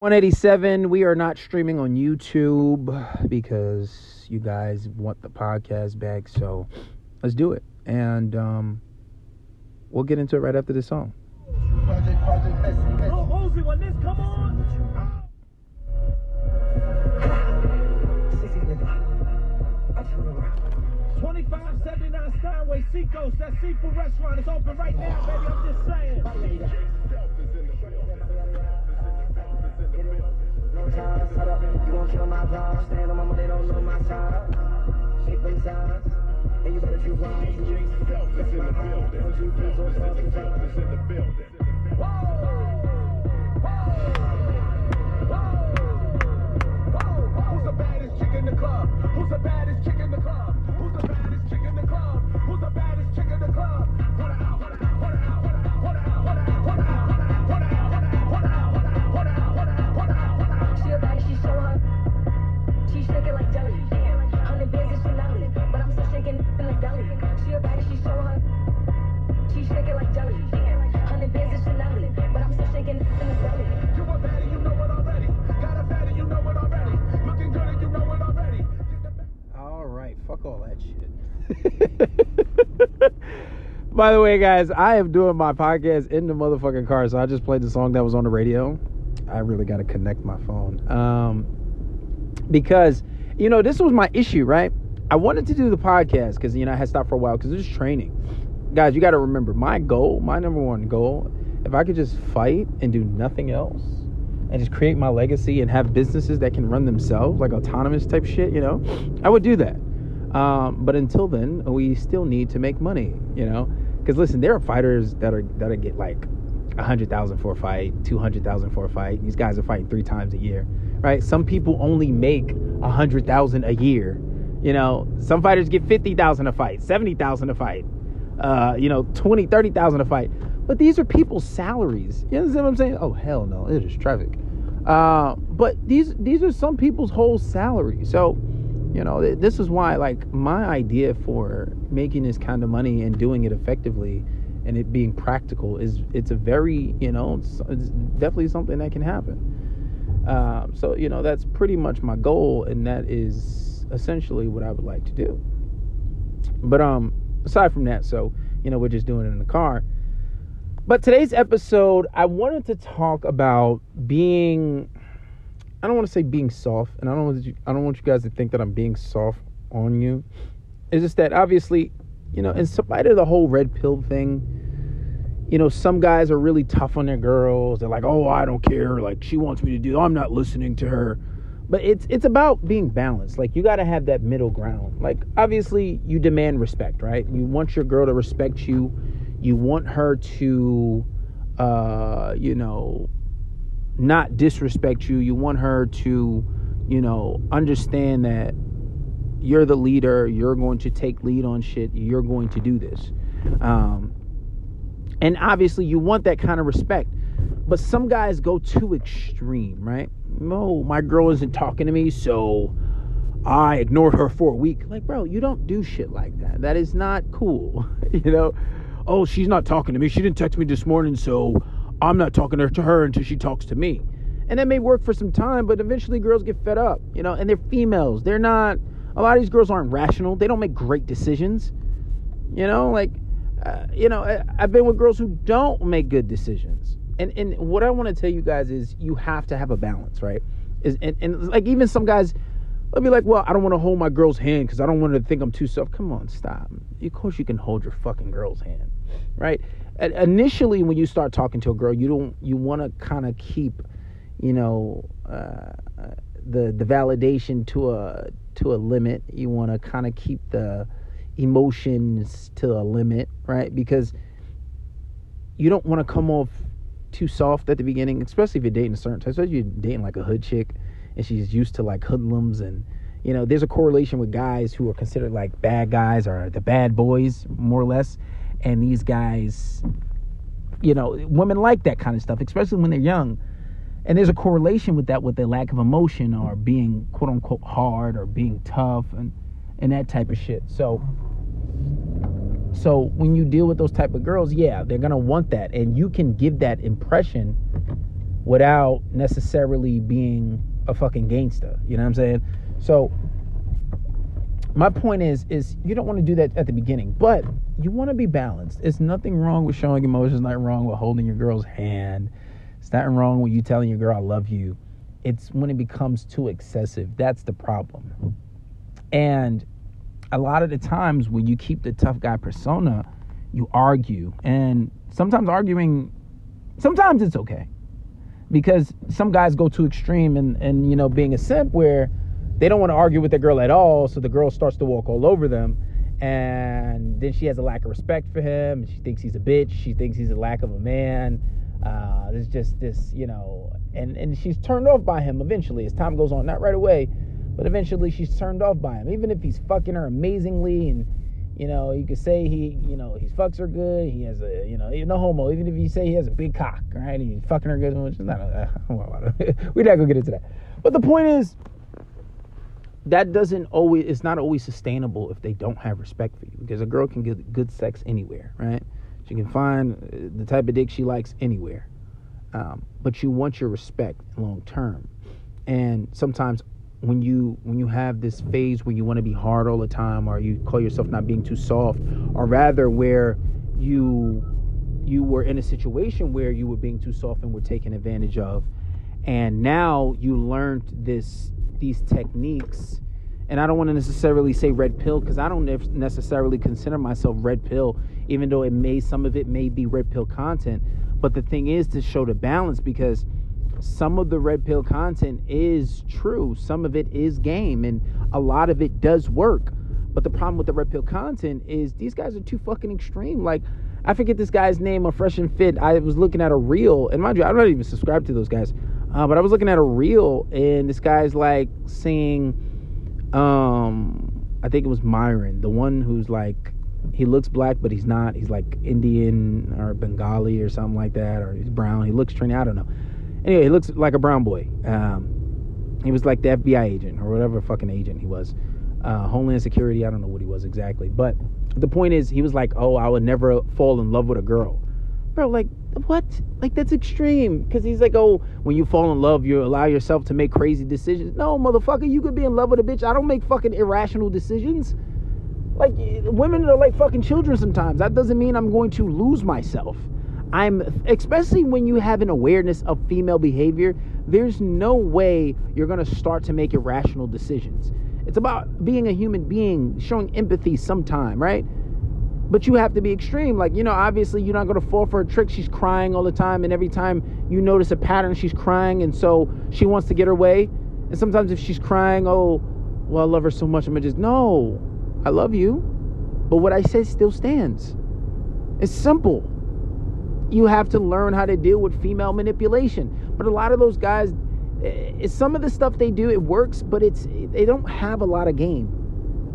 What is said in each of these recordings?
187. We are not streaming on YouTube because you guys want the podcast back. So let's do it. And um, we'll get into it right after this song. Come on, 2579 Steinway Seacoast, that seafood restaurant is open right now, baby. I'm just saying. You gon' kill my vibe. Stand on they don't know my them. And you better choose wise. Who's the baddest chick in the club? Who's the baddest chick in the club? By the way, guys, I am doing my podcast in the motherfucking car, so I just played the song that was on the radio. I really got to connect my phone. Um, because, you know, this was my issue, right? I wanted to do the podcast because, you know, I had stopped for a while because it was training. Guys, you got to remember my goal, my number one goal, if I could just fight and do nothing else and just create my legacy and have businesses that can run themselves, like autonomous type shit, you know, I would do that. Um, but until then, we still need to make money, you know, because listen, there are fighters that are that get like a hundred thousand for a fight, two hundred thousand for a fight. These guys are fighting three times a year, right? Some people only make a hundred thousand a year. You know, some fighters get fifty thousand a fight, seventy thousand a fight, uh, you know, twenty, thirty thousand a fight. But these are people's salaries. You understand what I'm saying? Oh hell no, it is traffic. Uh, but these these are some people's whole salary. So, you know, th- this is why like my idea for making this kind of money and doing it effectively and it being practical is it's a very you know it's, it's definitely something that can happen. Um, so you know that's pretty much my goal, and that is essentially what I would like to do. But um, aside from that, so you know we're just doing it in the car. But today's episode, I wanted to talk about being. I don't want to say being soft, and I don't want you, I don't want you guys to think that I'm being soft on you. It's just that obviously, you know, in spite of the whole red pill thing, you know, some guys are really tough on their girls. They're like, "Oh, I don't care. Like she wants me to do. I'm not listening to her." But it's it's about being balanced. Like you got to have that middle ground. Like obviously, you demand respect, right? You want your girl to respect you. You want her to, uh, you know, not disrespect you. You want her to, you know, understand that you're the leader. You're going to take lead on shit. You're going to do this. Um, and obviously, you want that kind of respect. But some guys go too extreme, right? No, my girl isn't talking to me, so I ignored her for a week. Like, bro, you don't do shit like that. That is not cool. you know, oh, she's not talking to me. She didn't text me this morning, so I'm not talking to her, until she talks to me. And that may work for some time, but eventually girls get fed up, you know, and they're females. They're not, a lot of these girls aren't rational. They don't make great decisions. You know, like, uh, you know, I, I've been with girls who don't make good decisions. And, and what I want to tell you guys is you have to have a balance, right? Is and, and like even some guys, they'll be like, well, I don't want to hold my girl's hand because I don't want her to think I'm too soft. Come on, stop. Of course you can hold your fucking girl's hand, right? Initially, when you start talking to a girl, you don't you want to kind of keep, you know, uh, the the validation to a to a limit. You want to kind of keep the emotions to a limit, right? Because you don't want to come off too soft at the beginning, especially if you're dating a certain type. Especially if you're dating like a hood chick and she's used to like hoodlums and you know, there's a correlation with guys who are considered like bad guys or the bad boys, more or less. And these guys, you know, women like that kind of stuff, especially when they're young. And there's a correlation with that with their lack of emotion or being quote unquote hard or being tough and and that type of shit. So so when you deal with those type of girls, yeah, they're gonna want that, and you can give that impression without necessarily being a fucking gangster. You know what I'm saying? So my point is is you don't want to do that at the beginning, but you want to be balanced. It's nothing wrong with showing emotions, not wrong with holding your girl's hand. It's nothing wrong with you telling your girl I love you. It's when it becomes too excessive. That's the problem. And a lot of the times when you keep the tough guy persona, you argue. And sometimes arguing sometimes it's okay. Because some guys go too extreme and and you know being a simp where they don't want to argue with the girl at all, so the girl starts to walk all over them. And then she has a lack of respect for him. She thinks he's a bitch. She thinks he's a lack of a man. Uh, there's just this, you know, and, and she's turned off by him eventually as time goes on. Not right away, but eventually she's turned off by him. Even if he's fucking her amazingly and, you know, you could say he, you know, he fucks her good. He has a, you know, no homo. Even if you say he has a big cock, right? He's fucking her good, which is not, a, we're not gonna get into that. But the point is, that doesn't always it's not always sustainable if they don't have respect for you because a girl can get good sex anywhere right? She can find uh, the type of dick she likes anywhere. Um, but you want your respect long term and sometimes when you when you have this phase where you want to be hard all the time or you call yourself not being too soft or rather where you you were in a situation where you were being too soft and were taken advantage of and now you learned this these techniques and i don't want to necessarily say red pill because i don't necessarily consider myself red pill even though it may some of it may be red pill content. But the thing is to show the balance because some of the red pill content is true some of it is game and a lot of it does work. But the problem with the red pill content is these guys are too fucking extreme. Like i forget this guy's name on fresh and fit. I was looking at a reel and mind you i'm not even subscribed to those guys uh, but I was looking at a reel, and this guy's like saying, um, I think it was Myron, the one who's like, he looks black, but he's not. He's like Indian or Bengali or something like that, or he's brown. He looks Trini. I don't know. Anyway, he looks like a brown boy. Um, he was like the FBI agent or whatever fucking agent he was. Uh, Homeland Security. I don't know what he was exactly, but the point is, he was like, "Oh, I would never fall in love with a girl." bro like what? Like that's extreme. Because he's like oh when you fall in love you allow yourself to make crazy decisions. No motherfucker you could be in love with a bitch. I don't make fucking irrational decisions. Like women are like fucking children sometimes. That doesn't mean i'm going to lose myself. I'm especially when you have an awareness of female behavior there's no way you're to start to make irrational decisions. It's about being a human being showing empathy sometime right but you have to be extreme. Like, you know, obviously you're not going to fall for a trick. She's crying all the time, and every time you notice a pattern, she's crying, and so she wants to get her way. And sometimes if she's crying, oh, well, I love her so much, I'm gonna just, no, I love you. But what I said still stands. It's simple. You have to learn how to deal with female manipulation. But a lot of those guys, eh, some of the stuff they do, it works, but it's they don't have a lot of game,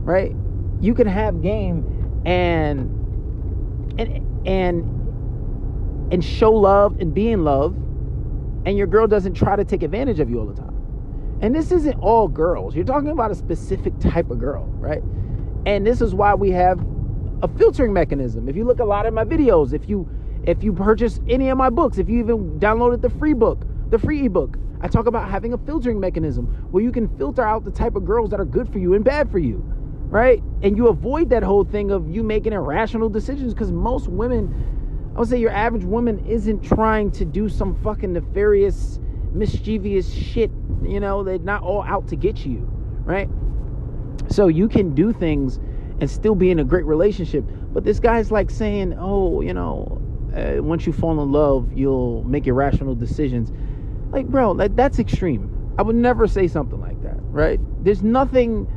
right? You can have game and and and and show love and be in love and your girl doesn't try to take advantage of you all the time. And this isn't all girls. You're talking about a specific type of girl right? And this is why we have a filtering mechanism. If you look a lot of my videos if you if you purchase any of my books if you even downloaded the free book the free ebook i talk about having a filtering mechanism where you can filter out the type of girls that are good for you and bad for you right? And you avoid that whole thing of you making irrational decisions because most women, I would say your average woman isn't trying to do some fucking nefarious, mischievous shit. You know, they're not all out to get you, right? So you can do things and still be in a great relationship. But this guy's like saying, oh, you know, uh, once you fall in love, you'll make irrational decisions. Like, bro, that, that's extreme. I would never say something like that, right? There's nothing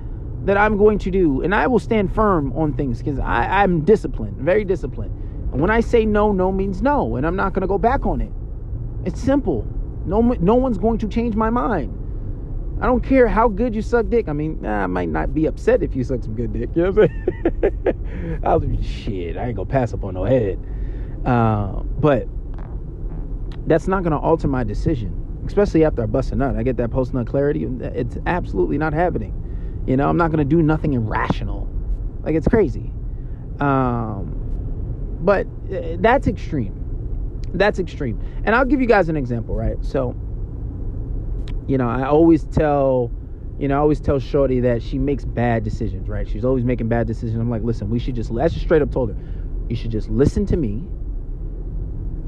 that I'm going to do, and I will stand firm on things because I'm disciplined, very disciplined. And when I say no, no means no, and I'm not going to go back on it. It's simple. No, no one's going to change my mind. I don't care how good you suck dick. I mean, I might not be upset if you suck some good dick. You know what I'm saying? I'll shit. I ain't gonna pass up on no head. Uh, but that's not gonna alter my decision, especially after I bust a nut. I get that post nut clarity. It's absolutely not happening. You know, I'm not going to do nothing irrational. Like, it's crazy. Um, but uh, that's extreme. That's extreme. And I'll give you guys an example, right? So, you know, I always tell, you know, I always tell Shorty that she makes bad decisions, right? She's always making bad decisions. I'm like, listen, we should just, I just straight up told her, you should just listen to me.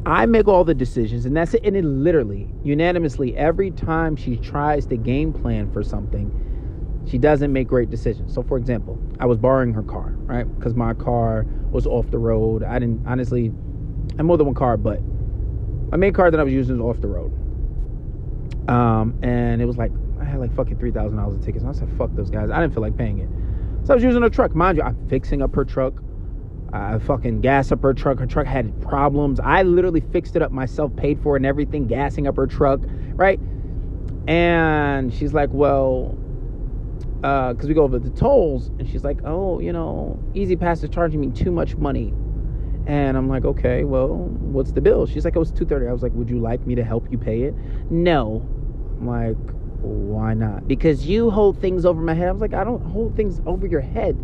I make all the decisions, and that's it. And it literally, unanimously, every time she tries to game plan for something, she doesn't make great decisions. So, for example, I was borrowing her car, right? Because my car was off the road. I didn't, honestly, I had more than one car, but my main car that I was using was off the road. Um, and it was like, I had like fucking $3,000 in tickets. And I said, fuck those guys. I didn't feel like paying it. So I was using a truck. Mind you, I'm fixing up her truck. I fucking gas up her truck. Her truck had problems. I literally fixed it up myself, paid for it and everything, gassing up her truck, right? And she's like, well, Uh, because we go over the tolls, and she's like, oh, you know, E-ZPass is charging me too much money. And I'm like, okay, well, what's the bill? She's like, oh, it was two thirty. I was like, would you like me to help you pay it? No. I'm like, why not? Because you hold things over my head. I was like, I don't hold things over your head.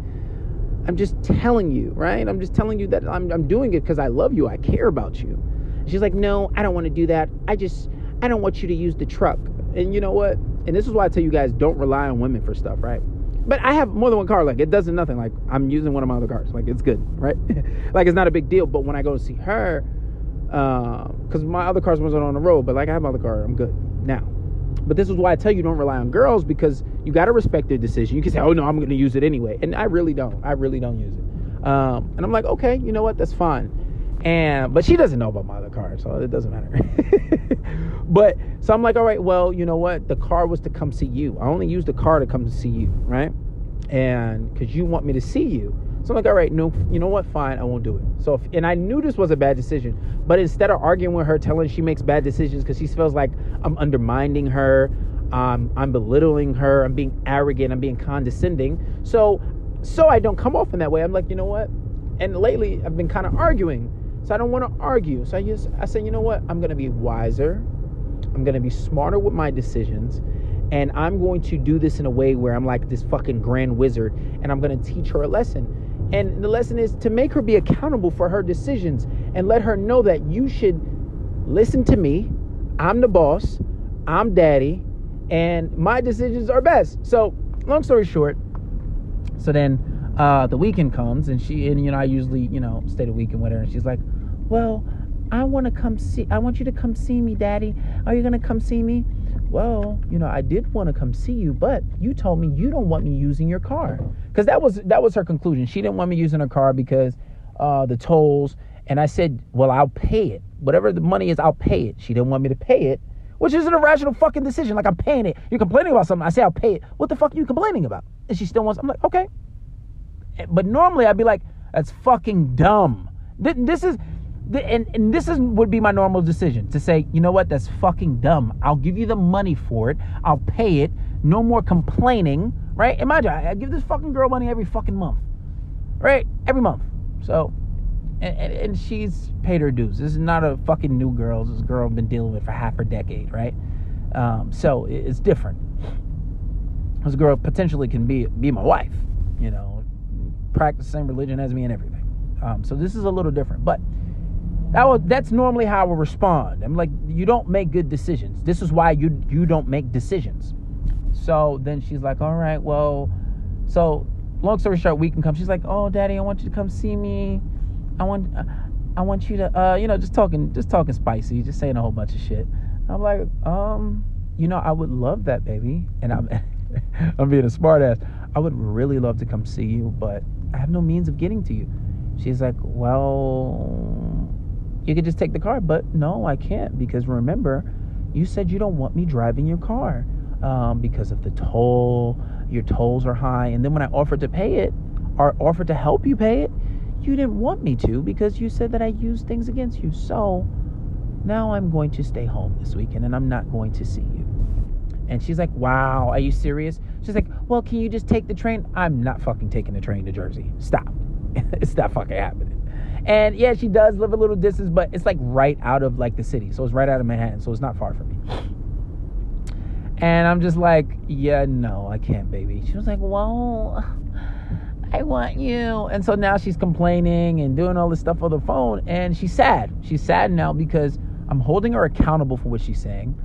I'm just telling you, right? I'm just telling you that I'm, I'm doing it because I love you. I care about you. She's like, no, I don't want to do that. I just, I don't want you to use the truck. And you know what? And this is why I tell you guys don't rely on women for stuff, right? But I have more than one car. Like it doesn't nothing. Like I'm using one of my other cars. Like it's good, right? like it's not a big deal. But when I go to see her, because my other cars wasn't on the road, but like I have my other car, I'm good now. But this is why I tell you don't rely on girls because you got to respect their decision. You can say, "Oh no, I'm going to use it anyway," and I really don't. I really don't use it. Um, and I'm like, okay, you know what? That's fine. And but she doesn't know about my other car, so it doesn't matter. but so I'm like, all right, well, you know what? The car was to come see you. I only used the car to come to see you, right? And because you want me to see you. So I'm like, all right, no, you know what? Fine, I won't do it. So, if, and I knew this was a bad decision, but instead of arguing with her, telling she makes bad decisions because she feels like I'm undermining her, um, I'm belittling her, I'm being arrogant, I'm being condescending. So, so I don't come off in that way. I'm like, you know what? And lately, I've been kind of arguing, so I don't want to argue. So I just, I say, you know what? I'm gonna be wiser. I'm gonna be smarter with my decisions. And I'm going to do this in a way where I'm like this fucking grand wizard and I'm to teach her a lesson. And the lesson is to make her be accountable for her decisions and let her know that you should listen to me. I'm the boss. I'm daddy. And my decisions are best. So, long story short, so then uh, the weekend comes and she, and you know, I usually, you know, stay the weekend with her. And she's like, well, I want to come see, I want you to come see me, daddy. Are you going to come see me? well, you know, I did want to come see you, but you told me you don't want me using your car. Because that was that was her conclusion. She didn't want me using her car because uh, the tolls. And I said, well, I'll pay it. Whatever the money is, I'll pay it. She didn't want me to pay it, which is an irrational fucking decision. Like I'm paying it. You're complaining about something. I say I'll pay it. What the fuck are you complaining about? And she still wants. I'm like, okay. But normally I'd be like, that's fucking dumb. This is and, and this is would be my normal decision to say, you know what, that's fucking dumb. I'll give you the money for it. I'll pay it. No more complaining, right? Imagine I, I give this fucking girl money every fucking month, right? Every month. So, and, and, and she's paid her dues. This is not a fucking new girl. This girl I've been dealing with for half a decade, right? Um, so it- it's different. This girl potentially can be be my wife, you know, practice the same religion as me and everything. Um, so this is a little different, but that was, that's normally how I would respond. I'm like, you don't make good decisions. This is why you you don't make decisions. So then she's like, all right, well, so long story short, we can come. She's like, oh, daddy, I want you to come see me. I want, I want you to, uh, you know, just talking, just talking spicy, just saying a whole bunch of shit. I'm like, um, you know, I would love that, baby. And I'm, I'm being a smartass. I would really love to come see you, but I have no means of getting to you. She's like, well, you could just take the car, but no, I can't because remember, you said you don't want me driving your car um, because of the toll. Your tolls are high, and then when I offered to pay it, or offered to help you pay it, you didn't want me to because you said that I used things against you. So now I'm going to stay home this weekend, and I'm not going to see you. And she's like, Wow, are you serious? She's like, Well, can you just take the train? I'm not fucking taking the train to Jersey. Stop. it's not fucking happening. And yeah, she does live a little distance, but it's like right out of like the city. So it's right out of Manhattan. So it's not far from me. And I'm just like, yeah, no, I can't, baby. She was like, well, I want you. And so now she's complaining and doing all this stuff on the phone. And she's sad. She's sad now because I'm holding her accountable for what she's saying.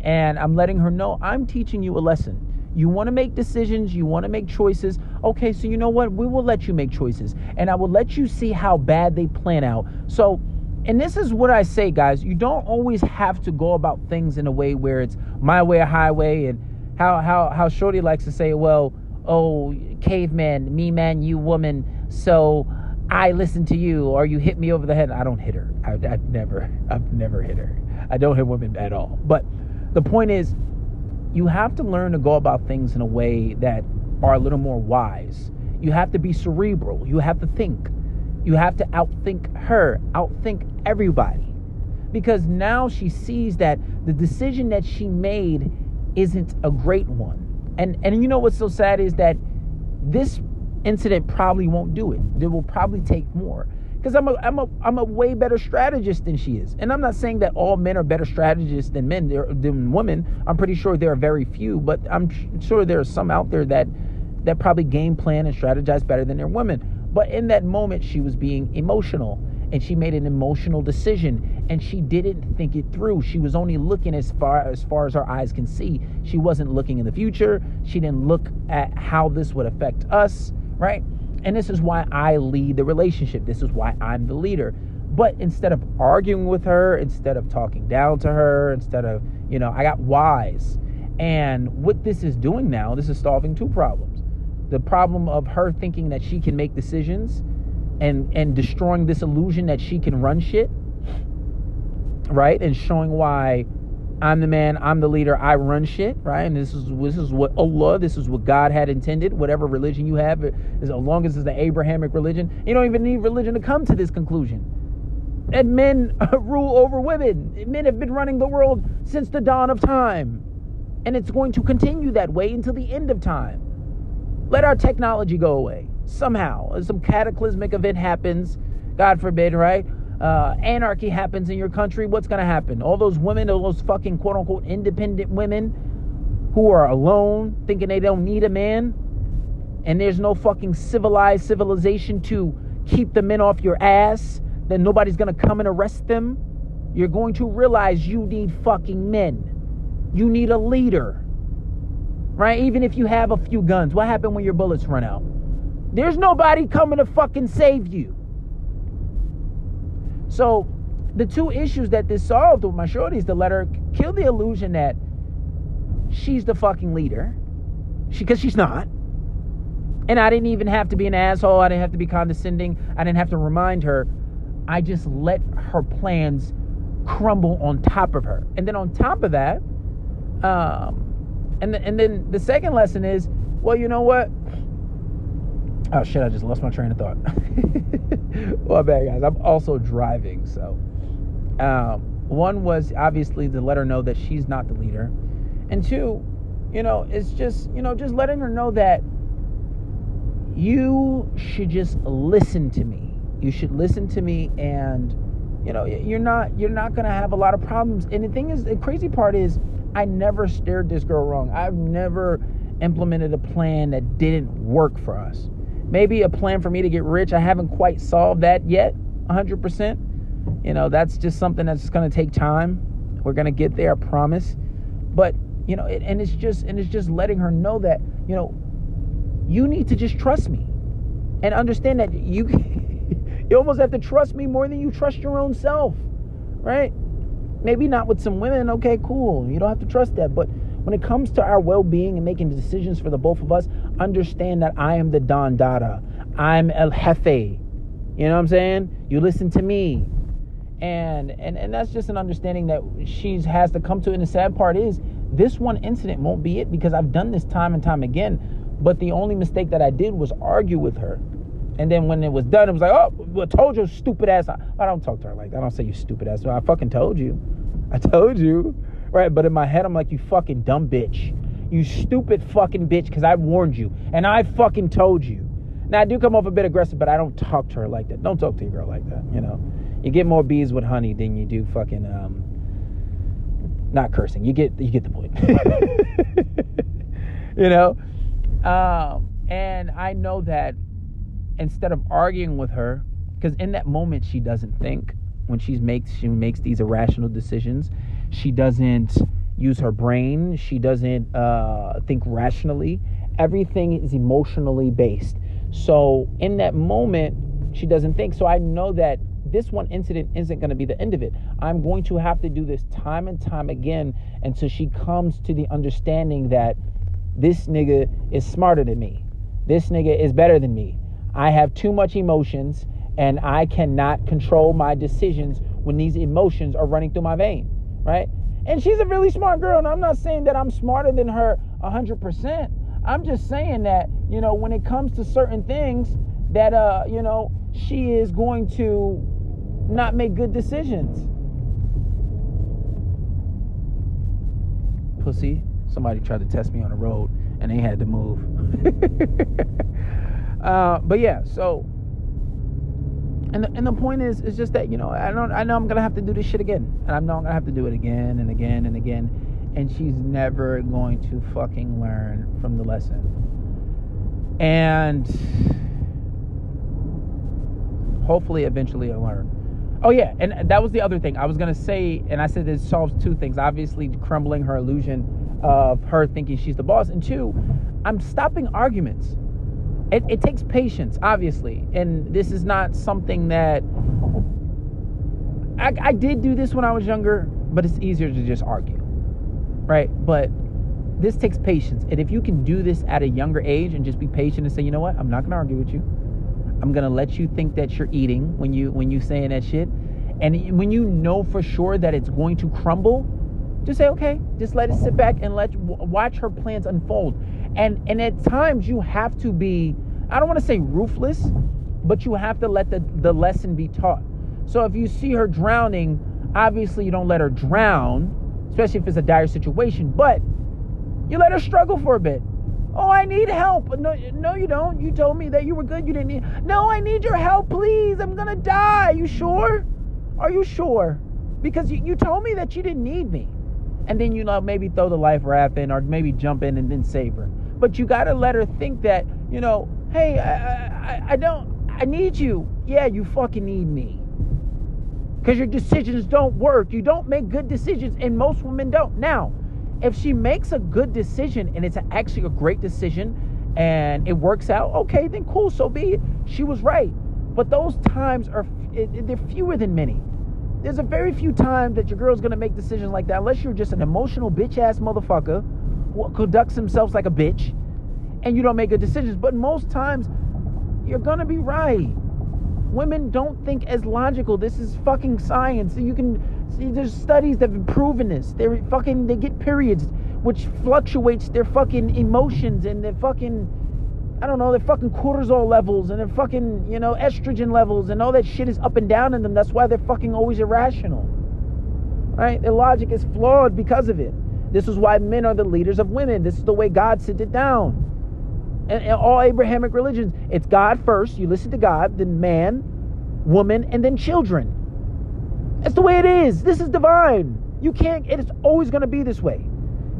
And I'm letting her know I'm teaching you a lesson. You want to make decisions, you want to make choices. Okay, so you know what? We will let you make choices. And I will let you see how bad they plan out. So, and this is what I say, guys. You don't always have to go about things in a way where it's my way or highway and how how how Shorty likes to say, well, oh, caveman, me man, you woman, so I listen to you or you hit me over the head. I don't hit her. I, I've never, I've never hit her. I don't hit women at all. But the point is, you have to learn to go about things in a way that are a little more wise. You have to be cerebral. You have to think. You have to outthink her, outthink everybody. Because now she sees that the decision that she made isn't a great one. And and you know what's so sad is that this incident probably won't do it. It will probably take more. Because I'm a I'm a I'm a way better strategist than she is. And I'm not saying that all men are better strategists than men than women. I'm pretty sure there are very few, but I'm sure there are some out there that that probably game plan and strategize better than their women. But in that moment she was being emotional and she made an emotional decision and she didn't think it through. She was only looking as far as far as her eyes can see. She wasn't looking in the future. She didn't look at how this would affect us, right? And this is why I lead the relationship. This is why I'm the leader. But instead of arguing with her, instead of talking down to her, instead of, you know, I got wise. And what this is doing now, this is solving two problems. The problem of her thinking that she can make decisions and and destroying this illusion that she can run shit right and showing why i'm the man i'm the leader i run shit right? And this is this is what oh, allah this is what god had intended. Whatever religion you have as long as it's the abrahamic religion you don't even need religion to come to this conclusion. And men rule over women. Men have been running the world since the dawn of time. And it's going to continue that way until the end of time. Let our technology go away somehow. Some cataclysmic event happens, God forbid, right? Uh, anarchy happens in your country. What's going to happen? All those women, all those fucking quote unquote independent women who are alone, thinking they don't need a man, and there's no fucking civilized civilization to keep the men off your ass, then nobody's going to come and arrest them. You're going to realize you need fucking men. You need a leader right? Even if you have a few guns, what happened when your bullets run out? There's nobody coming to fucking save you. So, the two issues that this solved with my shorty is to let her kill the illusion that she's the fucking leader, she because she's not. And I didn't even have to be an asshole. I didn't have to be condescending. I didn't have to remind her. I just let her plans crumble on top of her. And then on top of that, um, and and then the second lesson is, well, you know what? Oh shit! I just lost my train of thought. well, bad guys. I'm also driving, so. Um, one was obviously to let her know that she's not the leader, and two, you know, it's just you know just letting her know that you should just listen to me. You should listen to me, and you know you're not you're not gonna have a lot of problems. And the thing is, the crazy part is, I never steered this girl wrong. I've never implemented a plan that didn't work for us. Maybe a plan for me to get rich. I haven't quite solved that yet, 100%. You know, that's just something that's going to take time. We're going to get there, I promise. But, you know, it, and it's just and it's just letting her know that, you know, you need to just trust me and understand that you you almost have to trust me more than you trust your own self, right? Maybe not with some women. Okay, cool. You don't have to trust that, but when it comes to our well-being and making decisions for the both of us, understand that I am the Don Dada. I'm El Jefe. You know what I'm saying? You listen to me. And and and that's just an understanding that she has to come to. And the sad part is this one incident won't be it because I've done this time and time again. But the only mistake that I did was argue with her. And then when it was done, it was like, oh, well, told you, stupid ass. I, I don't talk to her like that. I don't say you stupid ass. I fucking told you. I told you. Right? But in my head, I'm like, you fucking dumb bitch. You stupid fucking bitch, because I warned you. And I fucking told you. Now, I do come off a bit aggressive, but I don't talk to her like that. Don't talk to your girl like that, you know? You get more bees with honey than you do fucking, um, not cursing. You get, you get the point. you know? Um, and I know that instead of arguing with her, because in that moment she doesn't think when she's makes she makes these irrational decisions. She doesn't use her brain. She doesn't uh, think rationally. Everything is emotionally based. So in that moment, she doesn't think. So I know that this one incident isn't going to be the end of it. I'm going to have to do this time and time again until she comes to the understanding that this nigga is smarter than me. This nigga is better than me. I have too much emotions and I cannot control my decisions when these emotions are running through my vein, right? And she's a really smart girl, and I'm not saying that I'm smarter than her 100%. I'm just saying that, you know, when it comes to certain things, that, uh, you know, she is going to not make good decisions. Pussy. Somebody tried to test me on the road and they had to move. uh, but yeah, so and the, and the point is is just that you know I don't I know I'm gonna have to do this shit again. And I know I'm gonna have to do it again and again and again. And she's never going to fucking learn from the lesson. And hopefully eventually I'll learn. Oh yeah. And that was the other thing. I was gonna say and I said this solves two things. Obviously crumbling her illusion of her thinking she's the boss. And two I'm stopping arguments it, it takes patience, obviously, and this is not something that I, I did do this when I was younger, but it's easier to just argue, right? But this takes patience, and if you can do this at a younger age and just be patient and say, you know what, I'm not gonna argue with you. I'm gonna let you think that you're eating when you when you saying that shit, and when you know for sure that it's going to crumble, just say okay. Just let it sit back and let watch her plans unfold and and at times you have to be i don't want to say ruthless but you have to let the the lesson be taught. So if you see her drowning obviously you don't let her drown especially if it's a dire situation but you let her struggle for a bit. Oh i need help. No no you don't. You told me that you were good. You didn't need no i need your help please. I'm gonna die. You sure? Are you sure? Because you, you told me that you didn't need me. And then you know maybe throw the life raft in or maybe jump in and then save her but you got to let her think that, you know, hey, I, I, I don't, I need you. Yeah, you fucking need me. Because your decisions don't work. You don't make good decisions, and most women don't. Now, if she makes a good decision and it's actually a great decision and it works out, okay, then cool, so be it. She was right. But those times are, they're fewer than many. There's a very few times that your girl's gonna make decisions like that, unless you're just an emotional bitch ass motherfucker conducts themselves like a bitch and you don't make good decisions. But most times, you're gonna be right. Women don't think as logical. This is fucking science. You can see there's studies that have proven this. They're fucking they get periods, which fluctuates their fucking emotions and their fucking I don't know, their fucking cortisol levels and their fucking, you know, estrogen levels and all that shit is up and down in them. That's why they're fucking always irrational. Right? Their logic is flawed because of it. This is why men are the leaders of women. This is the way God sent it down. And, and all Abrahamic religions, it's God first. You listen to God, then man, woman, and then children. That's the way it is. This is divine. You can't. It's always going to be this way.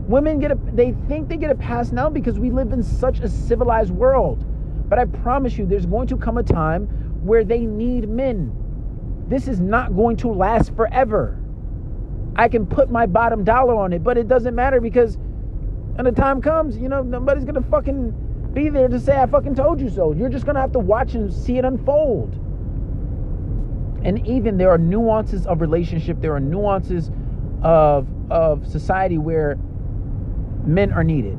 Women get a. They think they get a pass now because we live in such a civilized world. But I promise you, there's going to come a time where they need men. This is not going to last forever. I can put my bottom dollar on it, but it doesn't matter because when the time comes, you know, nobody's gonna fucking be there to say I fucking told you so. You're just gonna have to watch and see it unfold. And even there are nuances of relationship, there are nuances of of society where men are needed.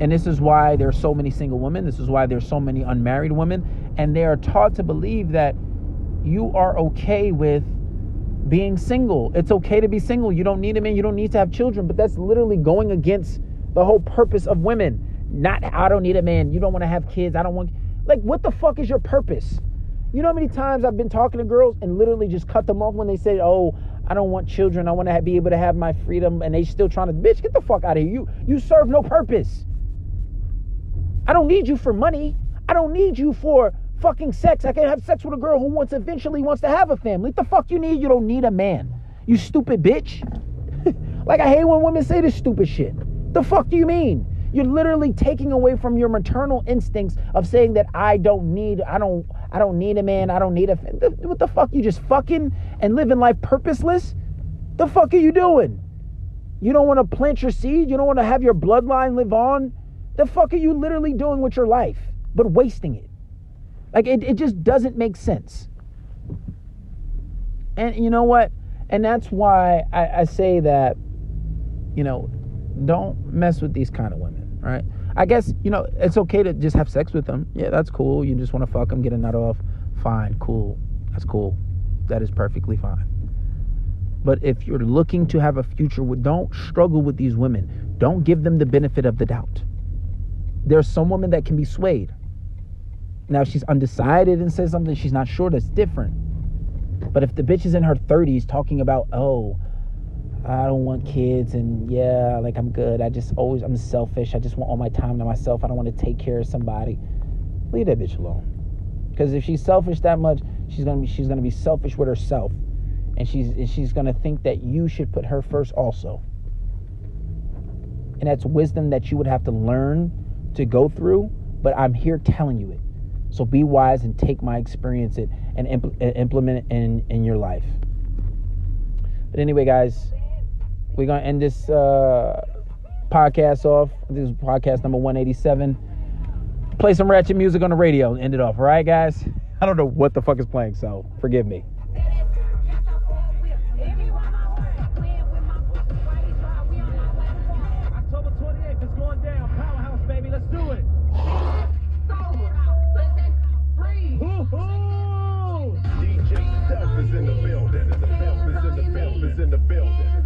And this is why there are so many single women. This is why there's so many unmarried women. And they are taught to believe that you are okay with being single. It's okay to be single. You don't need a man. You don't need to have children. But that's literally going against the whole purpose of women. Not, I don't need a man. You don't want to have kids. I don't want. Like, what the fuck is your purpose? You know how many times I've been talking to girls and literally just cut them off when they say, "Oh, I don't want children. I want to be able to have my freedom," and they still trying to, bitch, get the fuck out of here. You you serve no purpose. I don't need you for money. I don't need you for fucking sex. I can have sex with a girl who wants eventually wants to have a family. What the fuck you need? You don't need a man. You stupid bitch. like I hate when women say this stupid shit. The fuck do you mean? You're literally taking away from your maternal instincts of saying that I don't need, I don't, I don't need a man, I don't need a. What the fuck? You just fucking and living life purposeless? The fuck are you doing? You don't want to plant your seed. You don't want to have your bloodline live on. The fuck are you literally doing with your life, but wasting it? Like it, it just doesn't make sense. And you know what? And that's why I, I say that, you know, don't mess with these kind of women, right? I guess, you know, it's okay to just have sex with them. Yeah, that's cool. You just want to fuck them, get a nut off. Fine, cool. That's cool. That is perfectly fine. But if you're looking to have a future, don't struggle with these women. Don't give them the benefit of the doubt. There's some women that can be swayed. Now, she's undecided and says something she's not sure, that's different. But if the bitch is in her 30s talking about, oh, I don't want kids and yeah, like I'm good. I just always, I'm selfish. I just want all my time to myself. I don't want to take care of somebody. Leave that bitch alone. Because if she's selfish that much, she's gonna be she's gonna be selfish with herself, and she's and she's gonna think that you should put her first also. And that's wisdom that you would have to learn to go through. But I'm here telling you it. So be wise and take my experience it and impl- implement it in in your life. But anyway, guys, we're gonna end this uh, podcast off. This is podcast number 187. Play some ratchet music on the radio and end it off. All right, guys. I don't know what the fuck is playing, so forgive me. In the building.